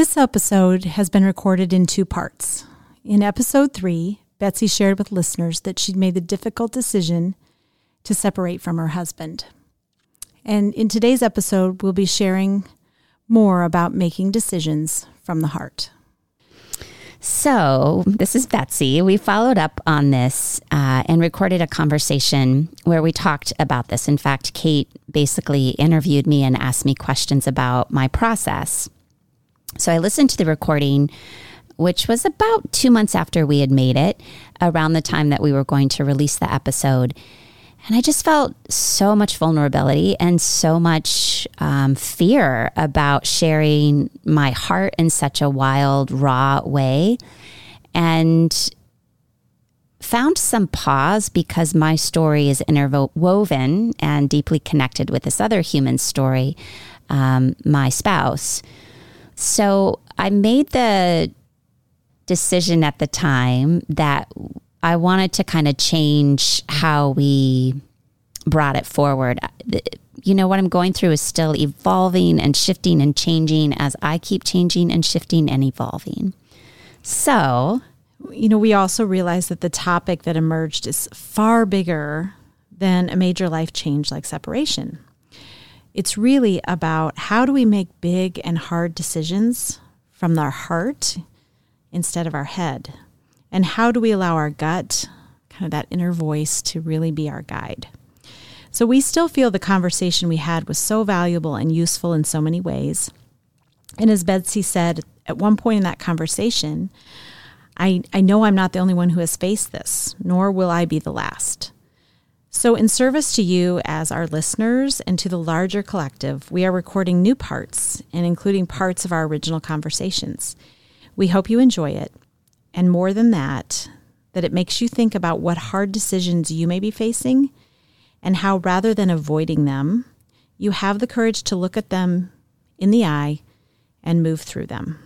This episode has been recorded in two parts. In episode three, Betsy shared with listeners that she'd made the difficult decision to separate from her husband. And in today's episode, we'll be sharing more about making decisions from the heart. So, this is Betsy. We followed up on this uh, and recorded a conversation where we talked about this. In fact, Kate basically interviewed me and asked me questions about my process. So I listened to the recording, which was about two months after we had made it, around the time that we were going to release the episode. And I just felt so much vulnerability and so much um, fear about sharing my heart in such a wild, raw way. And found some pause because my story is interwoven and deeply connected with this other human story, um, my spouse. So I made the decision at the time that I wanted to kind of change how we brought it forward. You know, what I'm going through is still evolving and shifting and changing as I keep changing and shifting and evolving. So, you know, we also realize that the topic that emerged is far bigger than a major life change like separation. It's really about how do we make big and hard decisions from our heart instead of our head? And how do we allow our gut, kind of that inner voice, to really be our guide? So we still feel the conversation we had was so valuable and useful in so many ways. And as Betsy said at one point in that conversation, I, I know I'm not the only one who has faced this, nor will I be the last. So, in service to you as our listeners and to the larger collective, we are recording new parts and including parts of our original conversations. We hope you enjoy it. And more than that, that it makes you think about what hard decisions you may be facing and how rather than avoiding them, you have the courage to look at them in the eye and move through them.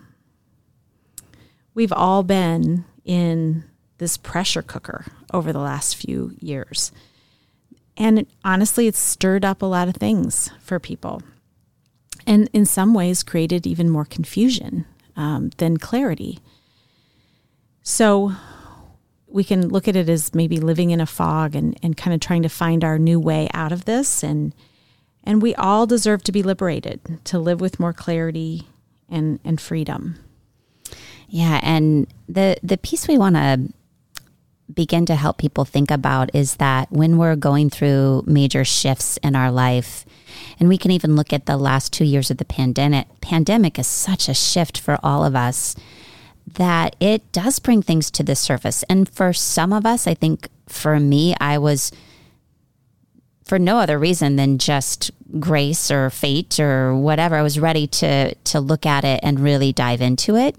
We've all been in this pressure cooker over the last few years. And honestly, it's stirred up a lot of things for people. And in some ways, created even more confusion um, than clarity. So we can look at it as maybe living in a fog and, and kind of trying to find our new way out of this. And, and we all deserve to be liberated, to live with more clarity and, and freedom. Yeah. And the, the piece we want to begin to help people think about is that when we're going through major shifts in our life, and we can even look at the last two years of the pandemic, pandemic is such a shift for all of us that it does bring things to the surface. And for some of us, I think for me, I was for no other reason than just grace or fate or whatever. I was ready to to look at it and really dive into it.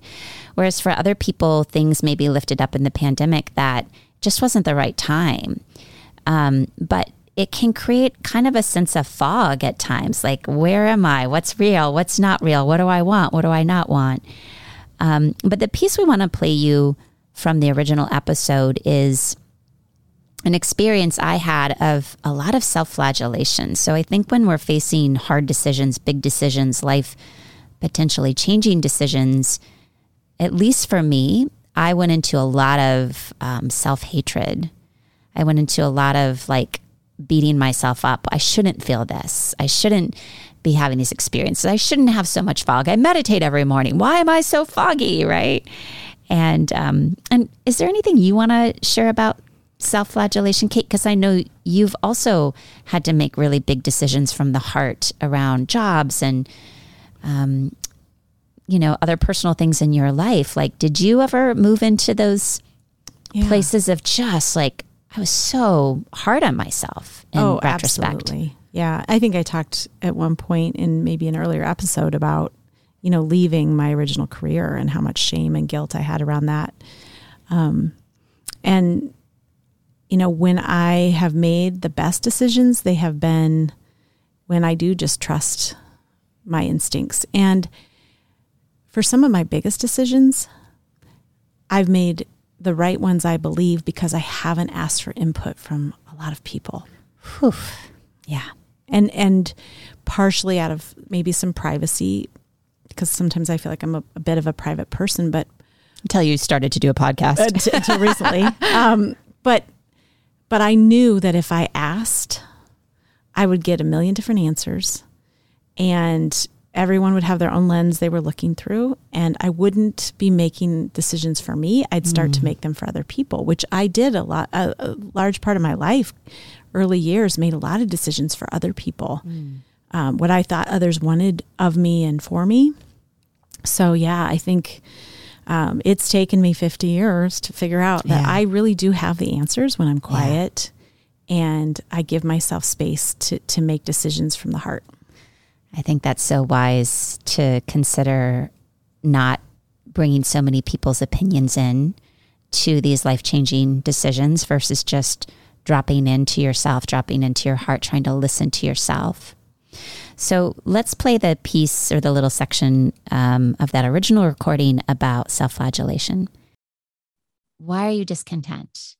Whereas for other people, things may be lifted up in the pandemic that just wasn't the right time. Um, but it can create kind of a sense of fog at times like, where am I? What's real? What's not real? What do I want? What do I not want? Um, but the piece we want to play you from the original episode is an experience I had of a lot of self flagellation. So I think when we're facing hard decisions, big decisions, life potentially changing decisions, at least for me, I went into a lot of um, self hatred. I went into a lot of like beating myself up. I shouldn't feel this. I shouldn't be having these experiences. I shouldn't have so much fog. I meditate every morning. Why am I so foggy? Right. And um, and is there anything you want to share about self-flagellation, Kate? Because I know you've also had to make really big decisions from the heart around jobs and um, you know, other personal things in your life. Like, did you ever move into those Yeah. places of just like, I was so hard on myself in oh, retrospect? absolutely. Yeah, I think I talked at one point in maybe an earlier episode about you know leaving my original career and how much shame and guilt I had around that. Um, and you know when I have made the best decisions, they have been when I do just trust my instincts. And for some of my biggest decisions, I've made the right ones, I believe, because I haven't asked for input from a lot of people. Whew. Yeah. And and partially out of maybe some privacy because sometimes I feel like I'm a, a bit of a private person, but Until you started to do a podcast. until, until recently. Um, but but I knew that if I asked, I would get a million different answers, and everyone would have their own lens they were looking through, and I wouldn't be making decisions for me. I'd start to make them for other people, which I did a lot. A, a large part of my life, early years, made a lot of decisions for other people. Um, what I thought others wanted of me and for me. So yeah, I think um, it's taken me 50 years to figure out that Yeah. I really do have the answers when I'm quiet and I give myself space to, to make decisions from the heart. I think that's so wise to consider not bringing so many people's opinions in to these life changing decisions versus just dropping into yourself, dropping into your heart, trying to listen to yourself. So let's play the piece or the little section um, of that original recording about self flagellation. Why are you discontent?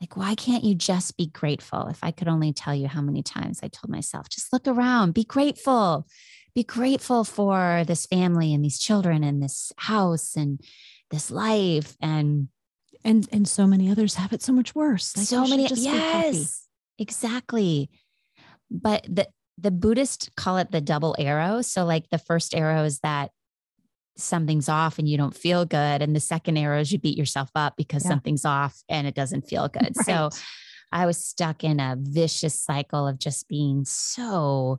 Like, why can't you just be grateful? If I could only tell you how many times I told myself, just look around, be grateful, be grateful for this family and these children and this house and this life and And and so many others have it so much worse. Like, so many. just. Yes, exactly. But the the Buddhists call it the double arrow. So, like the first arrow is that something's off and you don't feel good, and the second arrow is you beat yourself up because Yeah. something's off and it doesn't feel good. So, I was stuck in a vicious cycle of just being so,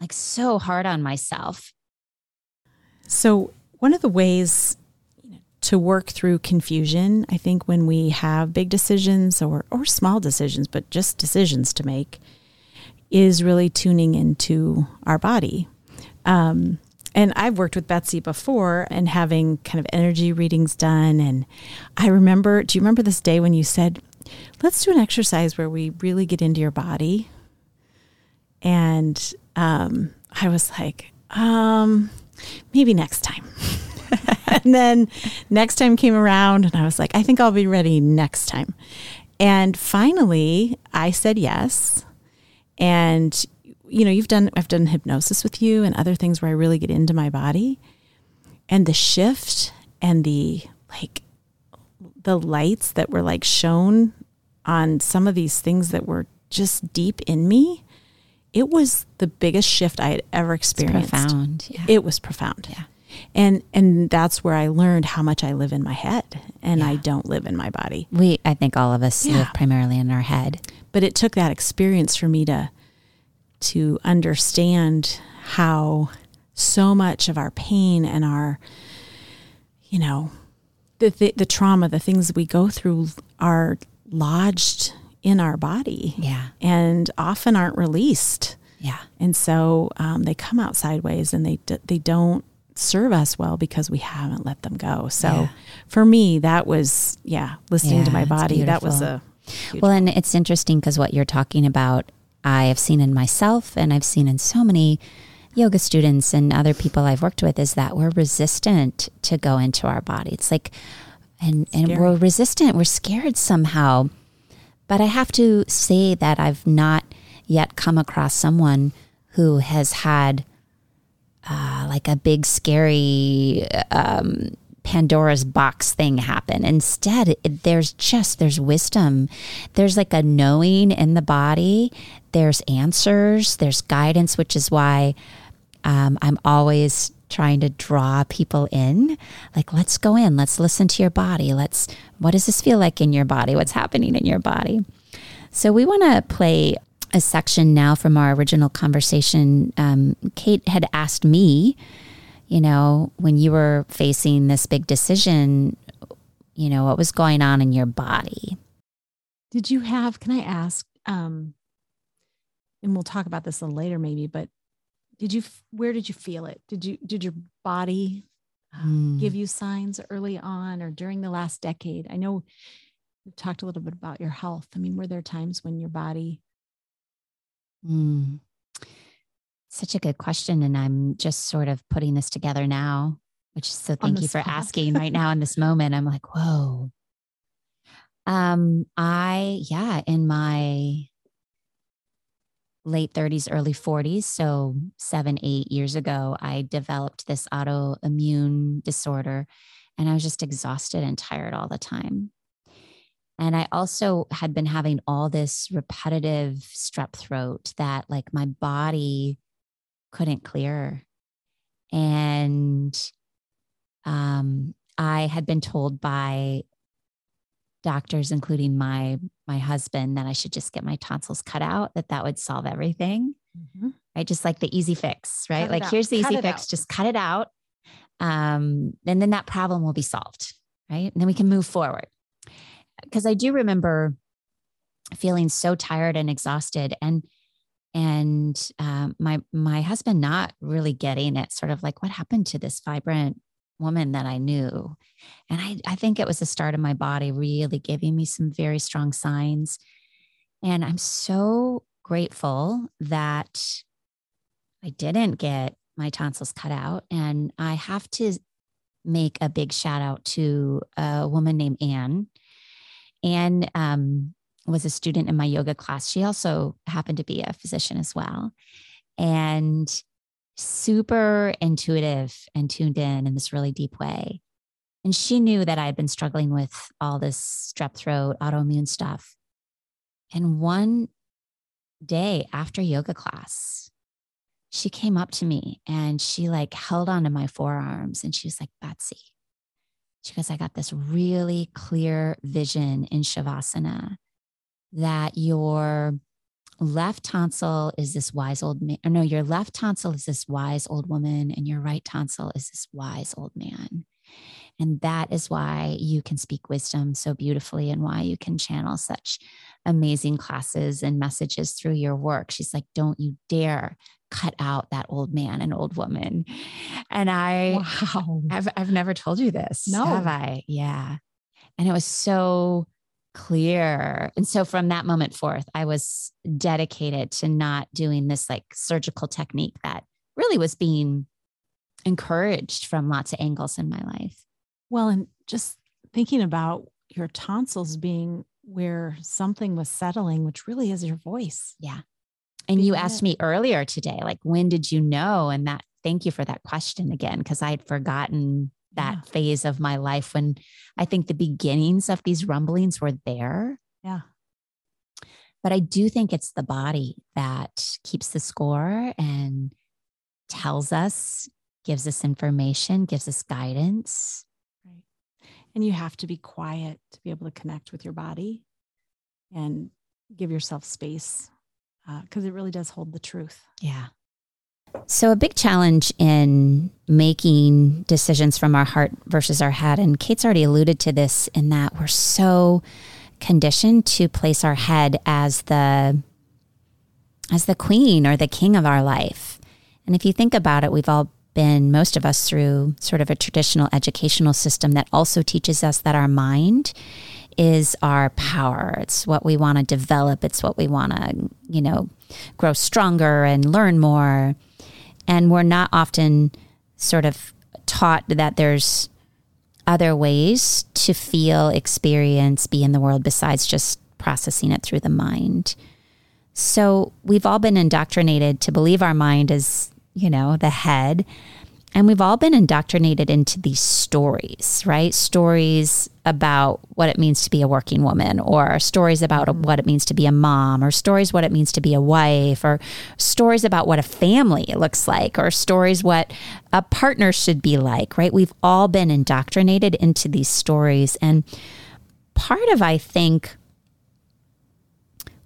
like, so hard on myself. So, one of the ways to work through confusion, I think, when we have big decisions or, or small decisions, but just decisions to make, is really tuning into our body. Um, and I've worked with Betsy before and having kind of energy readings done. And I remember, do you remember this day when you said, let's do an exercise where we really get into your body? And um, I was like, um, maybe next time. and then next time came around and I was like, I think I'll be ready next time. And finally, I said yes. And you know, you've done I've done hypnosis with you and other things where I really get into my body. And the shift and the like the lights that were like shown on some of these things that were just deep in me, it was the biggest shift I had ever experienced. Profound. Yeah. It was profound. Yeah. And and that's where I learned how much I live in my head and I don't live in my body. We, I think all of us Yeah. live primarily in our head. But it took that experience for me to to understand how so much of our pain and our you know the the, the trauma, the things we go through are lodged in our body Yeah. and often aren't released. Yeah. And so um, they come out sideways and they d- they don't serve us well because we haven't let them go. So Yeah. for me, that was yeah, listening to my body. That was a Well, and it's interesting because what you're talking about, I have seen in myself and I've seen in so many yoga students and other people I've worked with is that we're resistant to go into our body. It's like, and, and we're resistant, we're scared somehow. But I have to say that I've not yet come across someone who has had uh, like a big, scary um, Pandora's box thing happen. Instead, it, there's just there's wisdom. There's like a knowing in the body. There's answers. There's guidance, which is why um, I'm always trying to draw people in. Like, let's go in. Let's listen to your body. Let's. What does this feel like in your body? What's happening in your body? So we want to play a section now from our original conversation. Um, Kate had asked me, you know, when you were facing this big decision, you know, what was going on in your body? Did you have, can I ask, um, and we'll talk about this a little later maybe, but did you, where did you feel it? Did you, did your body mm. give you signs early on or during the last decade? I know we've talked a little bit about your health. I mean, were there times when your body? Mm. Such a good question. And I'm just sort of putting this together now, which so thank you spot. for asking right now in this moment. I'm like, whoa. Um, I, yeah, in my late 30s, early 40s, so seven, eight years ago, I developed this autoimmune disorder and I was just exhausted and tired all the time. And I also had been having all this repetitive strep throat that, like, my body couldn't clear. And um, I had been told by doctors, including my my husband, that I should just get my tonsils cut out. That that would solve everything, mm-hmm. right? Just like the easy fix, right? Like here's the cut easy fix: out. just cut it out, um, and then that problem will be solved, right? And then we can move forward. Because I do remember feeling so tired and exhausted, and and um, my my husband not really getting it. Sort of like, what happened to this vibrant woman that I knew. And I, I think it was the start of my body really giving me some very strong signs. And I'm so grateful that I didn't get my tonsils cut out. And I have to make a big shout out to a woman named Anne. Anne um, was a student in my yoga class. She also happened to be a physician as well. And super intuitive and tuned in in this really deep way. And she knew that I had been struggling with all this strep throat, autoimmune stuff. And one day after yoga class, she came up to me and she like held onto my forearms and she was like, Betsy, she goes, I got this really clear vision in Shavasana that your left tonsil is this wise old man. no, your left tonsil is this wise old woman, and your right tonsil is this wise old man. And that is why you can speak wisdom so beautifully and why you can channel such amazing classes and messages through your work. She's like, don't you dare cut out that old man and old woman. And I, wow. I've, I've never told you this. No. Have I? Yeah. And it was so clear. And so from that moment forth, I was dedicated to not doing this like surgical technique that really was being encouraged from lots of angles in my life. Well, and just thinking about your tonsils being where something was settling, which really is your voice. Yeah. And you asked me earlier today, like, when did you know? And that, thank you for that question again, because I'd forgotten that yeah. phase of my life when I think the beginnings of these rumblings were there. Yeah. But I do think it's the body that keeps the score and tells us, gives us information, gives us guidance. And you have to be quiet to be able to connect with your body and give yourself space because uh, it really does hold the truth. Yeah. So, a big challenge in making decisions from our heart versus our head, and Kate's already alluded to this in that we're so conditioned to place our head as the as the queen or the king of our life. And if you think about it, we've all been most of us through sort of a traditional educational system that also teaches us that our mind is our power. It's what we want to develop. It's what we want to, you know, grow stronger and learn more. And we're not often sort of taught that there's other ways to feel, experience, be in the world besides just processing it through the mind. So we've all been indoctrinated to believe our mind is, you know, the head and we've all been indoctrinated into these stories, right? Stories about what it means to be a working woman, or stories about mm-hmm. what it means to be a mom, or stories what it means to be a wife, or stories about what a family looks like, or stories what a partner should be like, right? We've all been indoctrinated into these stories. And part of, I think,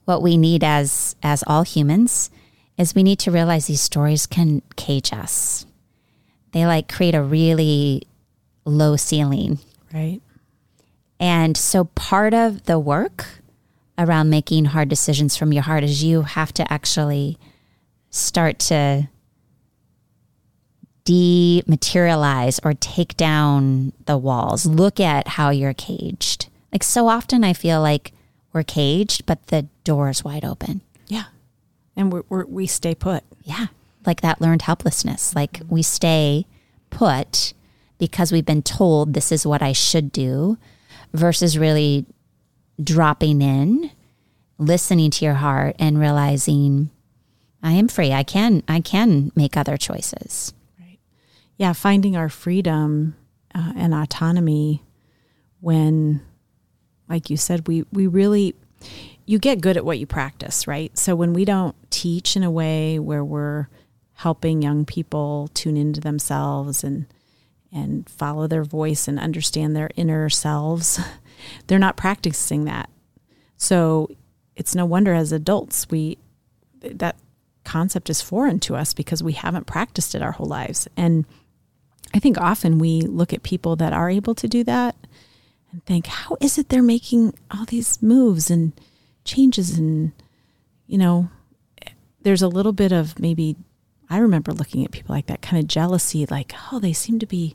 what we need as as all humans is we need to realize these stories can cage us they like create a really low ceiling. Right. And so part of the work around making hard decisions from your heart is you have to actually start to dematerialize or take down the walls. Look at how you're caged. Like so often I feel like we're caged, but the door is wide open. And we're, we're, we stay put. Yeah. Like that learned helplessness. Like we stay put because we've been told this is what I should do versus really dropping in, listening to your heart and realizing I am free. I can I can make other choices. Right. Yeah, finding our freedom uh, and autonomy when like you said we we really you get good at what you practice, right? So when we don't teach in a way where we're helping young people tune into themselves and and follow their voice and understand their inner selves, they're not practicing that. So it's no wonder as adults we that concept is foreign to us because we haven't practiced it our whole lives. And I think often we look at people that are able to do that and think, how is it they're making all these moves and changes? And, you know, there's a little bit of maybe, I remember looking at people like that kind of jealousy, like, oh, they seem to be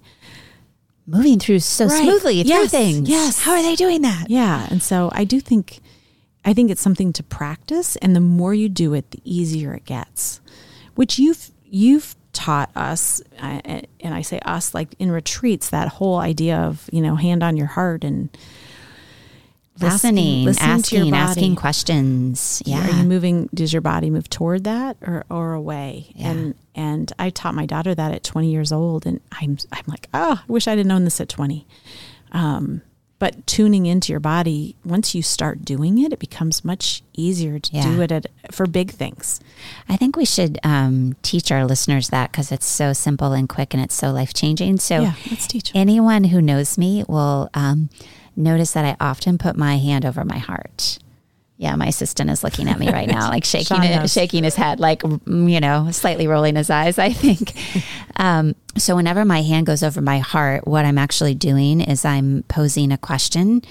moving through so right. smoothly through yes, things. Yes. How are they doing that? Yeah. And so I do think I think it's something to practice, and the more you do it, the easier it gets. Which you've you've taught us, uh, and I say us like in retreats, that whole idea of you know hand on your heart and listening, listening asking, asking questions. Yeah, are you moving? Does your body move toward that or or away? Yeah. And and I taught my daughter that at 20 years old, and I'm I'm like, oh, I wish I'd have known this at 20. Um, but tuning into your body once you start doing it it becomes much easier to Yeah. do it at, for big things I think we should um, teach our listeners that because it's so simple and quick and it's so life changing. So yeah let's teach anyone who knows me will um, notice that I often put my hand over my heart. Yeah, my assistant is looking at me right now, like shaking it, shaking his head, like mm, you know, slightly rolling his eyes. I think. um, so whenever my hand goes over my heart, what I'm actually doing is I'm posing a question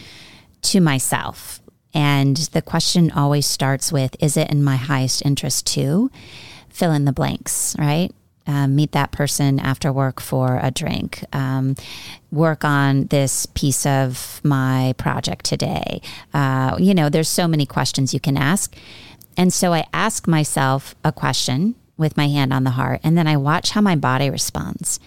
to myself, and the question always starts with, "Is it in my highest interest to?" Fill in the blanks, right? Um, meet that person after work for a drink. Um, work on this piece of my project today. Uh, you know, there's so many questions you can ask. And so I ask myself a question with my hand on the heart, and then I watch how my body responds.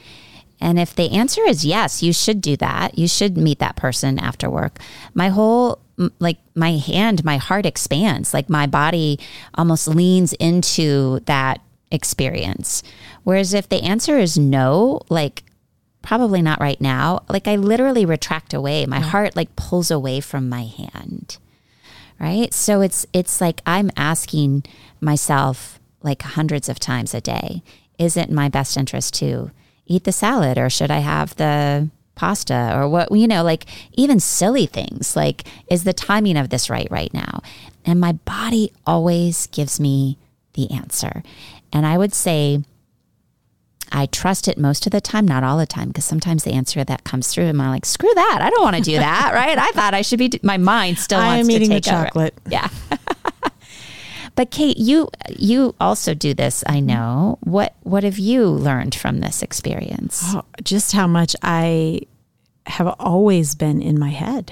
And if the answer is yes, you should do that. You should meet that person after work. My whole, like my hand, my heart expands. Like my body almost leans into that experience. Whereas if the answer is no, like probably not right now, like I literally retract away. My heart like pulls away from my hand. Right? So it's it's like I'm asking myself like hundreds of times a day, is it in my best interest to eat the salad or should I have the pasta or what you know like even silly things like is the timing of this right right now and my body always gives me the answer and i would say I trust it most of the time, not all the time, because sometimes the answer that comes through, and I'm like, screw that. I don't want to do that, right? I thought I should be, my mind still i wants am eating to the take over. chocolate Yeah. but Kate, you you also do this, I mm-hmm. know. What what have you learned from this experience? Oh, just how much i have always been in my head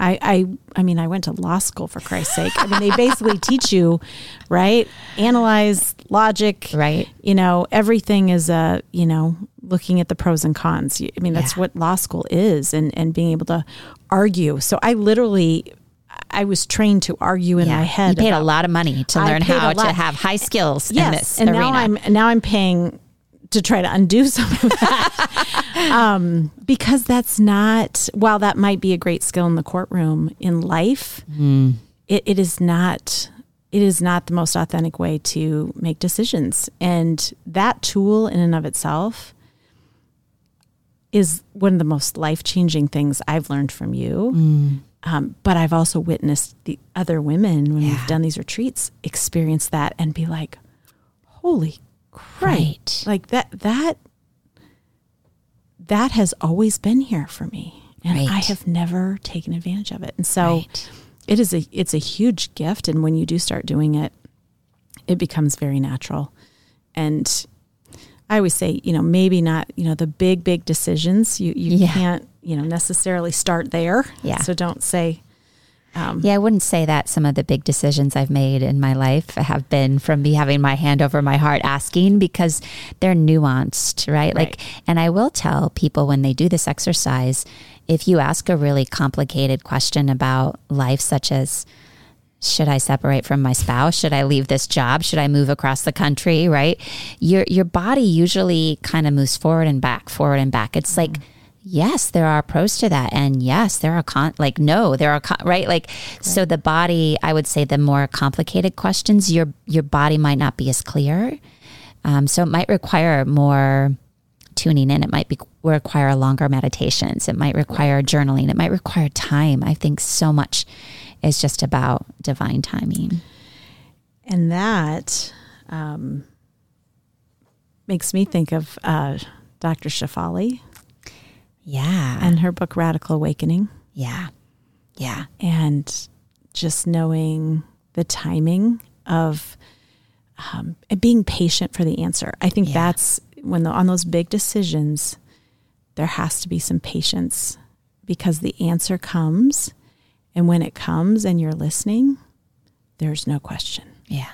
I, I I mean I went to law school for Christ's sake. I mean they basically teach you, right? Analyze logic, Right. You know, everything is a, you know, looking at the pros and cons. I mean that's Yeah. what law school is and and being able to argue. So I literally I was trained to argue in my head. You paid a lot of money to learn how to have high skills in yes, this and arena. now I'm now I'm paying to try to undo some of that, um, because that's not. While that might be a great skill in the courtroom, in life, Hmm. it, it is not. It is not the most authentic way to make decisions, and that tool in and of itself is one of the most life changing things I've learned from you. Hmm. Um, but I've also witnessed the other women when Yeah. we've done these retreats experience that and be like, "Holy crap!" Right. Like that. That that has always been here for me. And Right. I have never taken advantage of it. And so Right. it is a it's a huge gift. And when you do start doing it, it becomes very natural. And I always say, you know, maybe not, you know, the big, big decisions. You you Yeah. can't, you know, necessarily start there. Yeah. So don't say um, Yeah, I wouldn't say that some of the big decisions I've made in my life have been from me having my hand over my heart asking because they're nuanced, right? Like, and I will tell people when they do this exercise if you ask a really complicated question about life, such as, should I separate from my spouse? Should I leave this job? Should I move across the country? Right? Your your body usually kind of moves forward and back, forward and back. It's like yes, there are pros to that, and yes, there are con like no, there are con- right. Like so, the body. I would say the more complicated questions, your your body might not be as clear. Um, so it might require more tuning in. It might be require longer meditations. It might require journaling. It might require time. I think so much is just about divine timing. And that um, makes me think of uh, Dr. Shefali Yeah. and her book Radical Awakening, yeah. Yeah. and just knowing the timing of um, and being patient for the answer. I think Yeah. that's when the, on those big decisions, there has to be some patience because the answer comes, and when it comes and you're listening, there's no question, Yeah.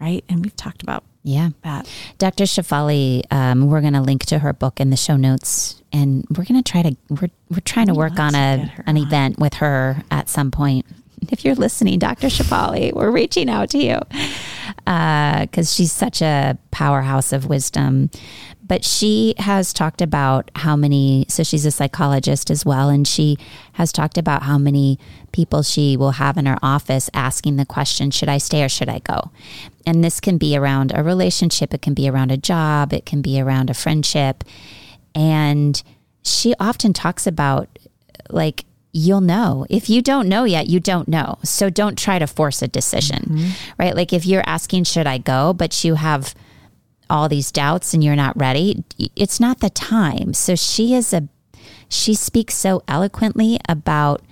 right? And we've talked about Yeah. that. Dr. Shefali, um, we're going to link to her book in the show notes, and we're going to try to we're we're trying to work on a an on. event with her at some point. If you're listening, Dr. Shefali, we're reaching out to you because she's such a powerhouse of wisdom. But she has talked about how many, so she's a psychologist as well, and she has talked about how many people she will have in her office asking the question, should I stay or should I go? And this can be around a relationship, it can be around a job, it can be around a friendship. And she often talks about like, you'll know. If you don't know yet, you don't know. So don't try to force a decision, mm-hmm. right? Like if you're asking, should I go? But you have all these doubts and you're not ready, it's not the time. So she is a, she speaks so eloquently about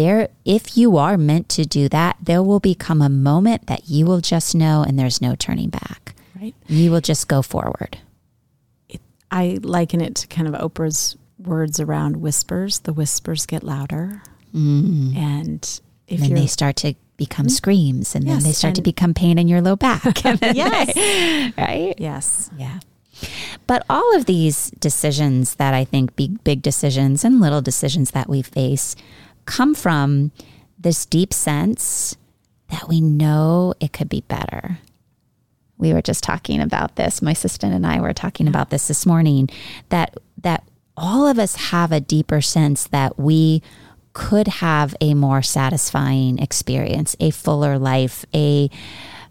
there, if you are meant to do that, there will become a moment that you will just know and there's no turning back. Right. You will just go forward. I liken it to kind of Oprah's words around whispers. The whispers get louder, Mm. and if And then they start to become screams and then they start to become pain in your low back. Yes. they- right? yes, Yeah. But all of these decisions that I think big, big decisions and little decisions that we face come from this deep sense that we know it could be better. We were just talking about this. My assistant and I were talking about this this morning that that all of us have a deeper sense that we could have a more satisfying experience, a fuller life, a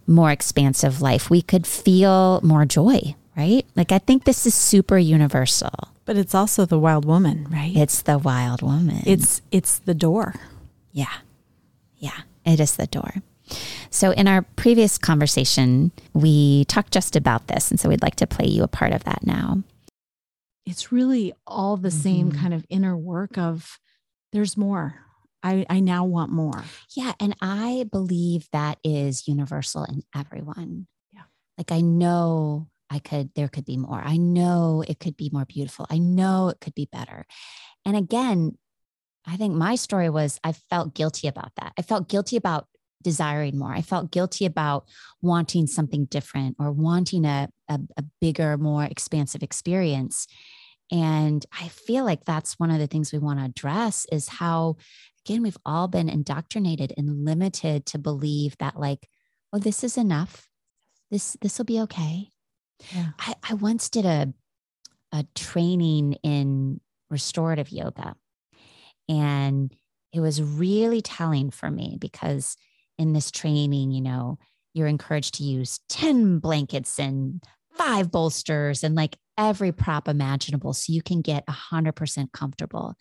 more expansive life. We could feel more joy, right? Like I think this is super universal. But it's also the wild woman, right? It's the wild woman. it's it's the door. Yeah. Yeah. It is the door. So, in our previous conversation, we talked just about this. And so, we'd like to play you a part of that now. It's really all the same Mhm. kind of inner work of there's more. I I now want more. Yeah. And I believe that is universal in everyone. Yeah. Like, I know I could, there could be more. I know it could be more beautiful. I know it could be better. And again, I think my story was I felt guilty about that. I felt guilty about desiring more. I felt guilty about wanting something different or wanting a, a, a bigger, more expansive experience. And I feel like that's one of the things we want to address is how, again, we've all been indoctrinated and limited to believe that, like, oh, this is enough. This this will be okay. I, I once did a a training in restorative yoga. And it was really telling for me because in this training, you know, you're encouraged to use 10 blankets and five bolsters and like every prop imaginable so you can get 100% comfortable.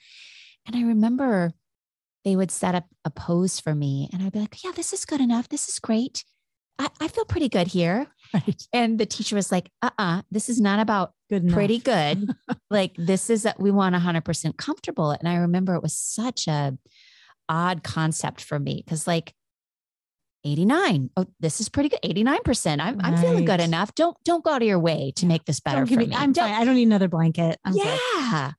And I remember they would set up a pose for me and I'd be like, yeah, this is good enough. This is great. I, I feel pretty good here. Right. And the teacher was like, uh uh this is not about good pretty good. like this is that we want 100% comfortable. And I remember it was such a odd concept for me because like 89. Oh, this is pretty good. 89%. I'm, I'm feeling good enough. Don't don't go out of your way to make this better for me, me. I'm Don't- fine. I don't need another blanket. I'm good. yeah.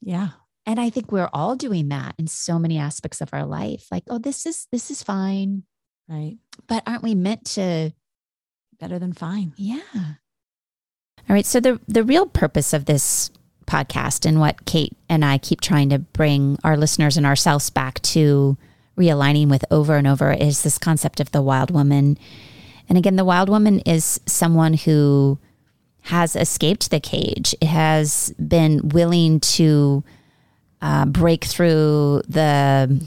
Yeah. And I think we're all doing that in so many aspects of our life. Like, oh, this is this is fine. Right. But aren't we meant to Better than fine. Yeah. All right. So the the real purpose of this podcast and what Kate and I keep trying to bring our listeners and ourselves back to realigning with over and over is this concept of the wild woman. And again, the wild woman is someone who has escaped the cage, has been willing to uh, break through the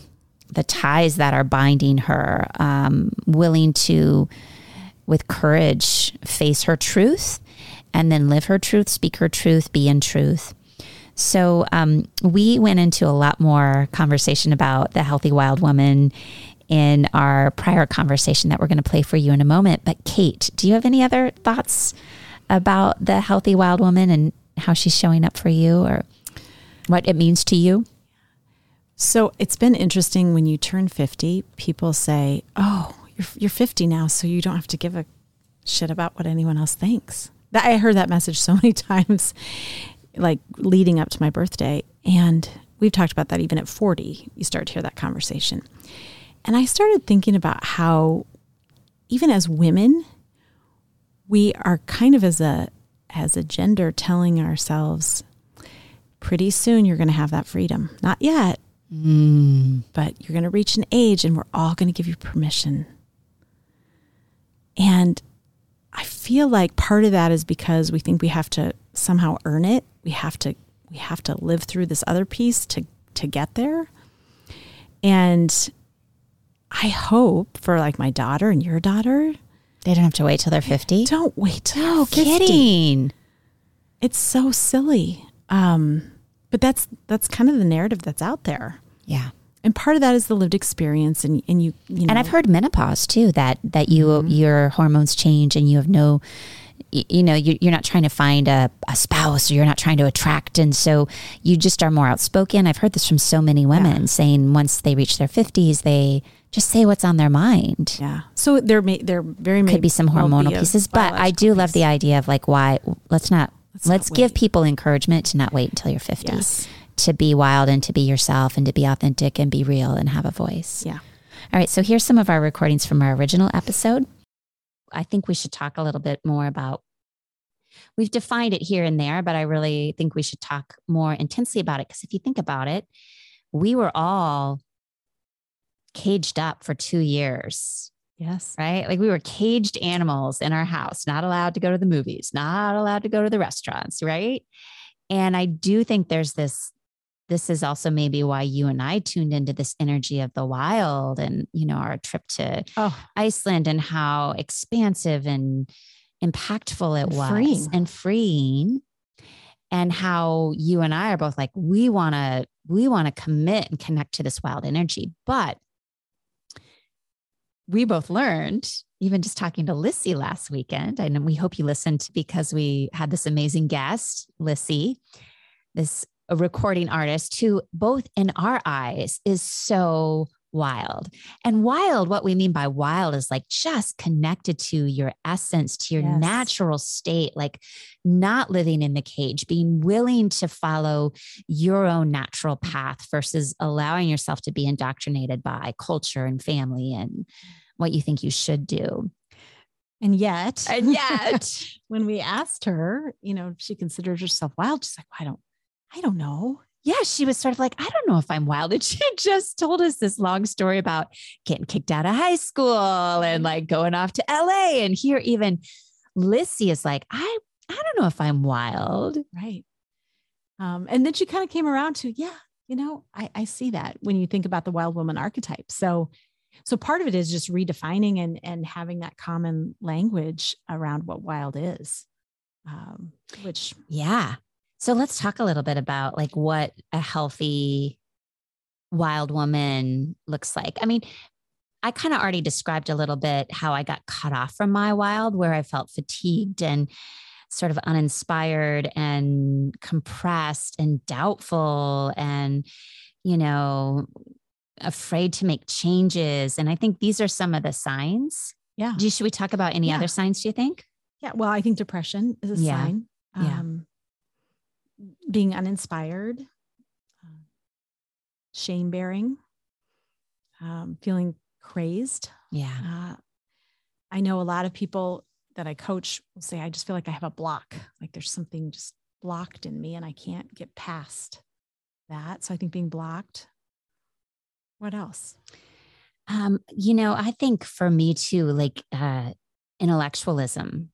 the ties that are binding her, um, willing to with courage face her truth and then live her truth, speak her truth, be in truth. So um, we went into a lot more conversation about the healthy wild woman in our prior conversation that we're going to play for you in a moment. But Kate, do you have any other thoughts about the healthy wild woman and how she's showing up for you or what it means to you? So it's been interesting when you turn 50, people say, Oh, you're, you're 50 now, so you don't have to give a shit about what anyone else thinks. That, I heard that message so many times, like leading up to my birthday. And we've talked about that even at 40, you start to hear that conversation. And I started thinking about how, even as women, we are kind of as a as a gender telling ourselves pretty soon you're going to have that freedom. Not yet, but you're going to reach an age and we're all going to give you permission. And I feel like part of that is because we think we have to somehow earn it. We have to we have to live through this other piece to to get there. And I hope for like my daughter and your daughter, They don't have to wait till they're 50. don't wait till No 50. kidding. It's so silly. Um, but that's that's kind of the narrative that's out there. Yeah. And part of that is the lived experience and and you you know And I've heard menopause too that that you Mm-hmm. your hormones change and you have no you know you, you're not trying to find a, a spouse or you're not trying to attract and so you just are more outspoken i've heard this from so many women saying once they reach their 50s they just say what's on their mind Yeah. So there may there very may could be some hormonal be pieces but i do love the idea of like why let's not let's, Let's not give wait. people encouragement to not wait until you're 50 Yes. To be wild and to be yourself and to be authentic and be real and have a voice Yeah. all right, so here's some of our recordings from our original episode. I think we should talk a little bit more about. We've defined it here and there, but I really think we should talk more intensely about it because if you think about it, we were all caged up for two years, Yes. right? Like we were caged animals in our house, not allowed to go to the movies, not allowed to go to the restaurants, right? And I do think there's this this is also maybe why you and I tuned into this energy of the wild and you know our trip to Oh, Iceland and how expansive and impactful it was freeing. and freeing. And how you and I are both like we want to we want to commit and connect to this wild energy. But we both learned even just talking to Lissy last weekend and we hope you listened because we had this amazing guest Lissy this a recording artist who both in our eyes is so wild and wild what we mean by wild is like just connected to your essence to your Yes. natural state like not living in the cage being willing to follow your own natural path versus allowing yourself to be indoctrinated by culture and family and what you think you should do and yet, and yet when we asked her, you know, she considers herself wild, she's like, I don't, I don't know. yeah, she was sort of like, I don't know if I'm wild. And she just told us this long story about getting kicked out of high school and like going off to LA. And here, even Lissy is like, I, I don't know if I'm wild. Right. Um, and then she kind of came around to, yeah, you know, I, I see that when you think about the wild woman archetype. So, so part of it is just redefining and and having that common language around what wild is, um, which Yeah. So let's talk a little bit about like what a healthy wild woman looks like. I mean, I kind of already described a little bit how I got cut off from my wild, where I felt fatigued and sort of uninspired and compressed and doubtful and, you know, afraid to make changes. And I think these are some of the signs. Yeah. Do, should we talk about any Yeah. other signs, do you think? Yeah. Well, I think depression is a Yeah. sign. Yeah. Um, being uninspired, shame bearing, um, feeling crazed. Yeah. Uh, I know a lot of people that I coach will say, I just feel like I have a block, like there's something just blocked in me and I can't get past that. So I think being blocked. What else? Um, you know, I think for me too, like uh intellectualism.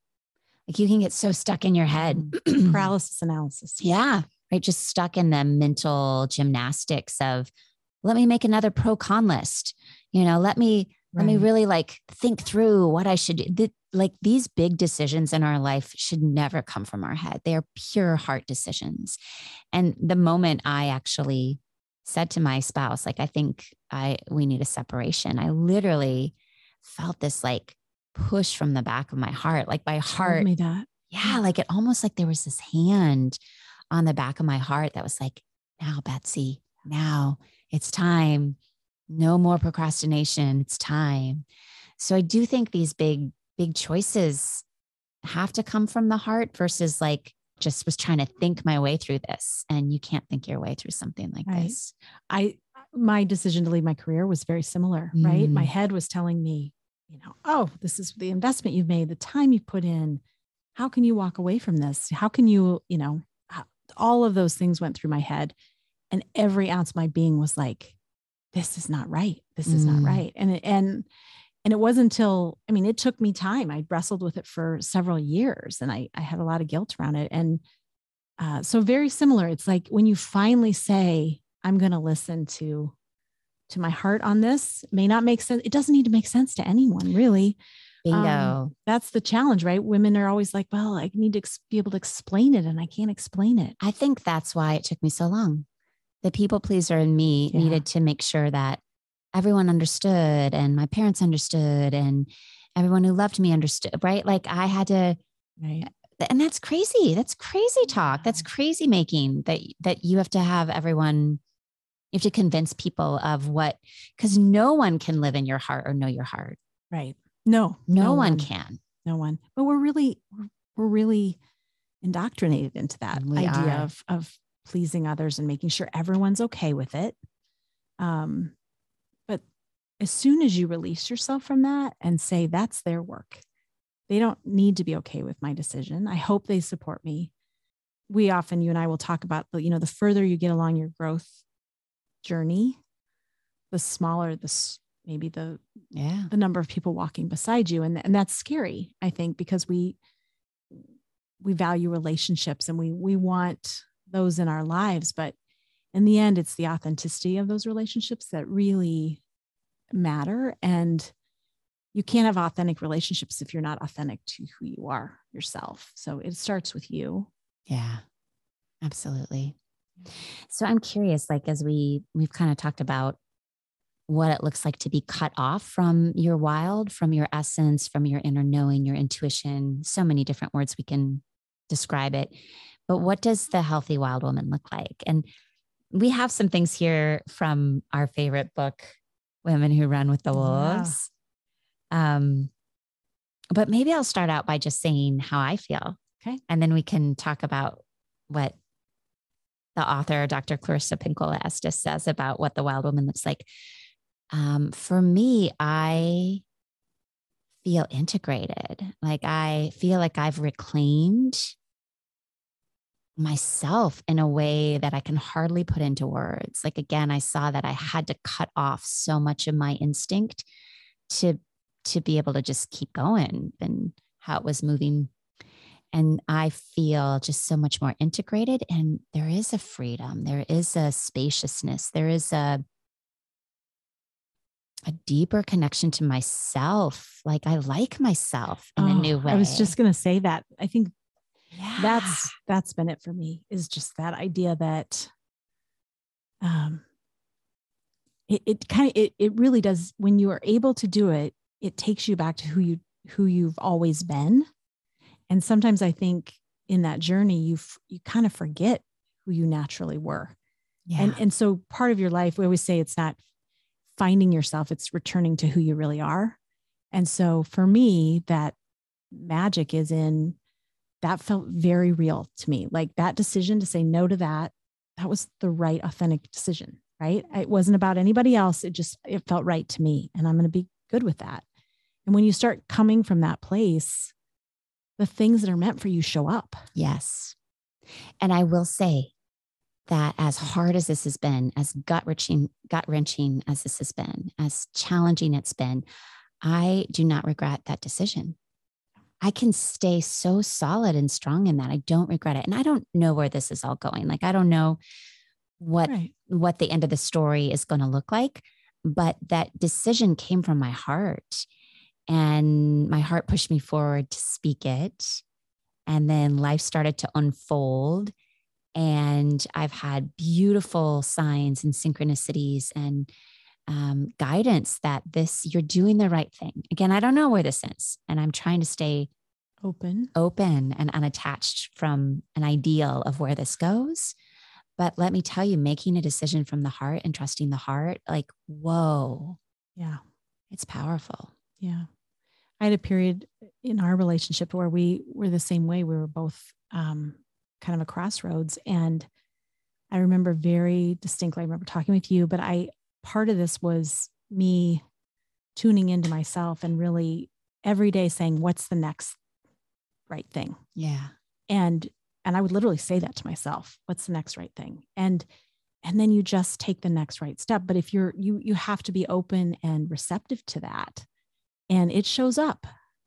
Like you can get so stuck in your head. Paralysis analysis. Yeah. Right. Just stuck in the mental gymnastics of let me make another pro con list. You know, let me let me really like think through what I should do. The- like these big decisions in our life should never come from our head. They are pure heart decisions. And the moment I actually said to my spouse, like, I think I we need a separation, I literally felt this like push from the back of my heart. Like my heart me that. yeah, like it almost like there was this hand on the back of my heart that was like, now, Betsy, now it's time. No more procrastination. It's time. So I do think these big, big choices have to come from the heart versus like just was trying to think my way through this. And you can't think your way through something like Right. this. I my decision to leave my career was very similar, right? Mm. My head was telling me, you know, oh, this is the investment you've made, the time you put in. How can you walk away from this? How can you, you know, how- all of those things went through my head, and every ounce of my being was like, this is not right. This is not Mm. right. And it, and and it wasn't until I mean, it took me time. I wrestled with it for several years, and I I had a lot of guilt around it, and uh, so very similar. It's like when you finally say, "I'm going to listen to to my heart on this," may not make sense. It doesn't need to make sense to anyone, really. Bingo. Um, That's the challenge, right? Women are always like, "Well, I need to ex- be able to explain it, and I can't explain it." I think that's why it took me so long. The people pleaser in me Yeah. needed to make sure that everyone understood and my parents understood and everyone who loved me understood, right? Like I had to Right. and that's crazy. That's crazy talk. That's crazy making that that you have to have everyone you have to convince people of what cuz no one can live in your heart or know your heart. Right. No, No, one can. no one but we're really we're really indoctrinated into that We idea are. of of pleasing others and making sure everyone's okay with it um but as soon as you release yourself from that and say that's their work they don't need to be okay with my decision i hope they support me we often you and i will talk about the you know the further you get along your growth journey the smaller this maybe the Yeah. the number of people walking beside you. And and that's scary i think because we we value relationships and we we want those in our lives. But in the end it's the authenticity of those relationships that really matter. And you can't have authentic relationships if you're not authentic to who you are yourself. So it starts with you. Yeah, absolutely. So I'm curious, like as we we've kind of talked about what it looks like to be cut off from your wild, from your essence, from your inner knowing, your intuition. So many different words we can describe it. But what does the healthy wild woman look like? And we have some things here from our favorite book, Women Who Run with the Yeah. Wolves. Um, but maybe I'll start out by just saying how I feel. Okay. And then we can talk about what the author, Dr. Clarissa Pinkola Estes, says about what the wild woman looks like. Um, for me, I feel integrated. Like I feel like I've reclaimed myself in a way that I can hardly put into words. Like again, I saw that I had to cut off so much of my instinct to to be able to just keep going and how it was moving. And I feel just so much more integrated. And there is a freedom, there is a spaciousness, there is a a deeper connection to myself. Like I like myself in a Oh, new way. i was just going to say that i think yeah. that's that's been it for me is just that idea that um it, it kind of it, it really does when you are able to do it it takes you back to who you who you've always been and sometimes i think in that journey, you f- you kind of forget who you naturally were. Yeah. And and so part of your life, we always say it's not finding yourself, it's returning to who you really are. And so for me, that magic is in that felt very real to me. Like that decision to say no to that, that was the right authentic decision, right? It wasn't about anybody else. It just it felt right to me and I'm going to be good with that. And when you start coming from that place, the things that are meant for you show up. Yes. And I will say that as hard as this has been, as gut wrenching, gut wrenching as this has been, as challenging it's been, I do not regret that decision. I can stay so solid and strong in that. I don't regret it. And I don't know where this is all going. Like I don't know what Right. what the end of the story is going to look like, but that decision came from my heart. And my heart pushed me forward to speak it. And then life started to unfold. And I've had beautiful signs and synchronicities and um, guidance that this, you're doing the right thing. Again, I don't know where this ends. And I'm trying to stay Open. open and unattached from an ideal of where this goes. But let me tell you, making a decision from the heart and trusting the heart, like, whoa, Yeah. it's powerful. Yeah. I had a period in our relationship where we were the same way. We were both um, kind of a crossroads. And I remember very distinctly, I remember talking with you, but I, part of this was me tuning into myself and really every day saying, what's the next right thing? Yeah. and and i would literally say that to myself what's the next right thing and and then you just take the next right step but if you're you you have to be open and receptive to that and it shows up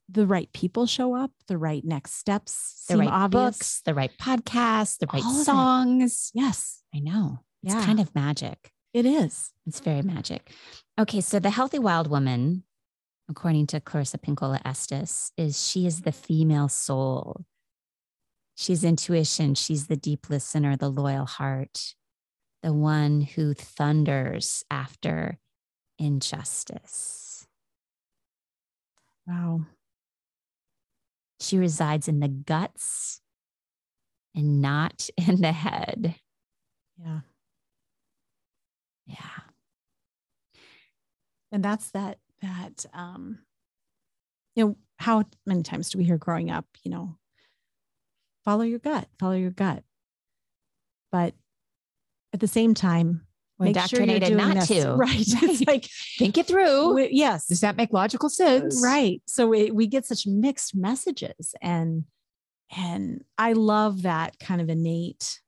the right people show up the right next steps The right obvious books, the right podcasts, the right All songs. yes I know. It's Yeah. kind of magic. it is It's very magic. Okay, so the healthy wild woman, according to Clarissa Pinkola Estes, is she is the female soul. She's intuition. She's the deep listener, the loyal heart, the one who thunders after injustice. Wow She resides in the guts and not in the head. yeah Yeah. and that's that that um you know how many times do we hear growing up you know follow your gut follow your gut but at the same time We're make sure you're indoctrinated doing not this- to. right it's like Think it through. we- yes Does that make logical sense? right so we, we get such mixed messages and and i love that kind of innate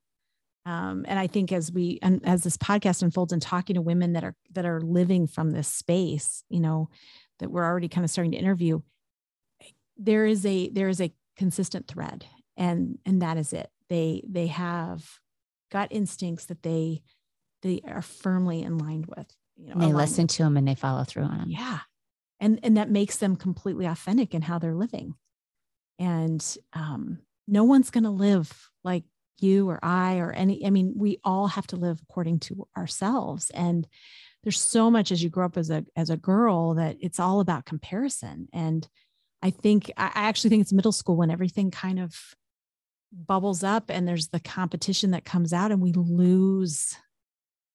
um, and i think as we and as this podcast unfolds and talking to women that are that are living from this space you know that we're already kind of starting to interview there is a there is a consistent thread and and that is it they they have gut instincts that they they are firmly in line with you know And they listen with. to them and they follow through on them. Yeah. And and that makes them completely authentic in how they're living. And um, no one's going to live like you or I or any. I mean, we all have to live according to ourselves. And there's so much as you grow up as a as a girl that it's all about comparison. And I think I I actually think it's middle school when everything kind of bubbles up and there's the competition that comes out and we lose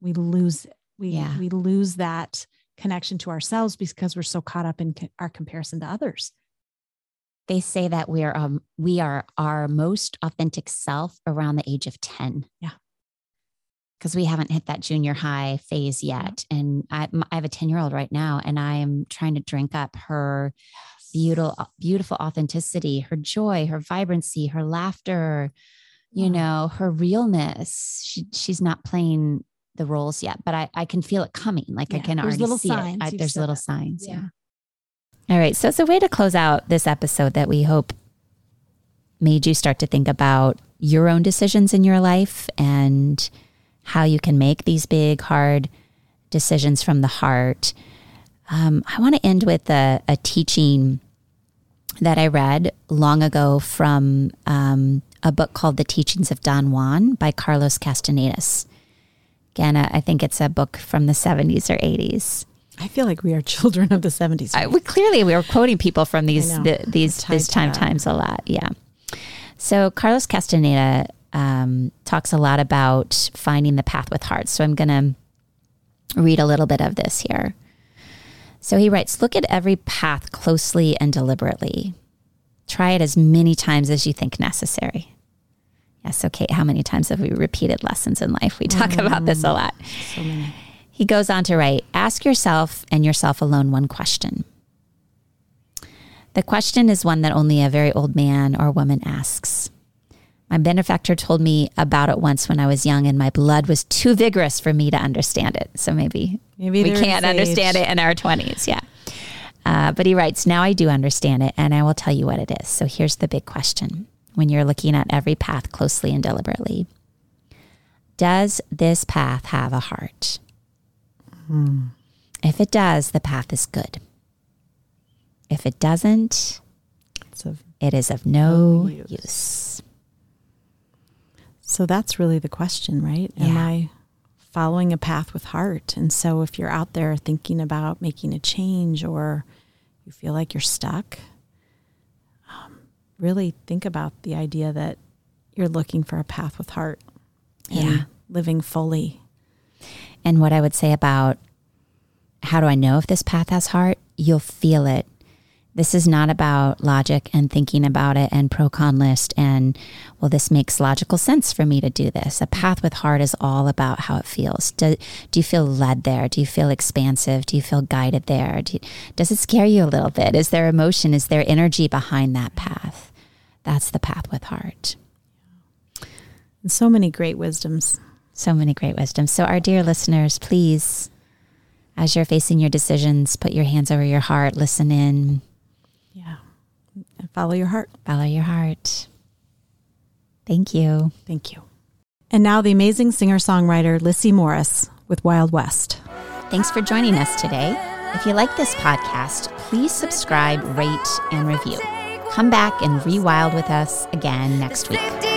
we lose we Yeah. we lose that connection to ourselves because we're so caught up in co- our comparison to others They say that we are um, we are our most authentic self around the age of 10. Yeah. Because we haven't hit that junior high phase yet. And I, I have a 10 year old right now, and I am trying to drink up her beautiful, beautiful authenticity, her joy, her vibrancy, her laughter, you know, her realness. She, she's not playing the roles yet, but I, I can feel it coming. Like I can already little see signs. it. I, there's little that. signs. Yeah. yeah. All right. So, it's a way to close out this episode that we hope made you start to think about your own decisions in your life and how you can make these big, hard decisions from the heart. Um, I want to end with a, a teaching that I read long ago from um, a book called The Teachings of Don Juan by Carlos Castanedas. Again, I think it's a book from the 70s or 80s. i feel like we are children of the 70s I, we, clearly, we were quoting people from these the, these time times a lot. Yeah. So, Carlos Castaneda um, talks a lot about finding the path with heart. So, I'm going to read a little bit of this here. So, he writes Look at every path closely and deliberately. Try it as many times as you think necessary. Yes, So, Kate, How many times have we repeated lessons in life? We talk mm, about this a lot. So he goes on to write Ask yourself and yourself alone one question. The question is one that only a very old man or woman asks. My benefactor told me about it once when I was young, and my blood was too vigorous for me to understand it. So maybe, maybe we can't understand it in our 20s. Yeah. Uh, but he writes, Now I do understand it, and I will tell you what it is. So here's the big question when you're looking at every path closely and deliberately Does this path have a heart? Hmm. If it does, the path is good. If it doesn't, of it is of no, use. use. So that's really the question, right? Yeah. Am I following a path with heart? And so if you're out there thinking about making a change or you feel like you're stuck, really think about the idea that you're looking for a path with heart. Yeah. living fully and what I would say about how do I know if this path has heart? You'll feel it. This is not about logic and thinking about it and pro con list and, well, this makes logical sense for me to do this. A path with heart is all about how it feels. Do, do you feel led there? Do you feel expansive? Do you feel guided there? Do, does it scare you a little bit? Is there emotion? Is there energy behind that path? That's the path with heart. And so many great wisdoms so many great wisdoms. So, our dear listeners, please, as you're facing your decisions, put your hands over your heart, listen in. Yeah. And follow your heart. Follow your heart. Thank you. Thank you. And now, the amazing singer songwriter Lissy Morris with Wild West. Thanks for joining us today. If you like this podcast, please subscribe, rate, and review. Come back and rewild with us again next week.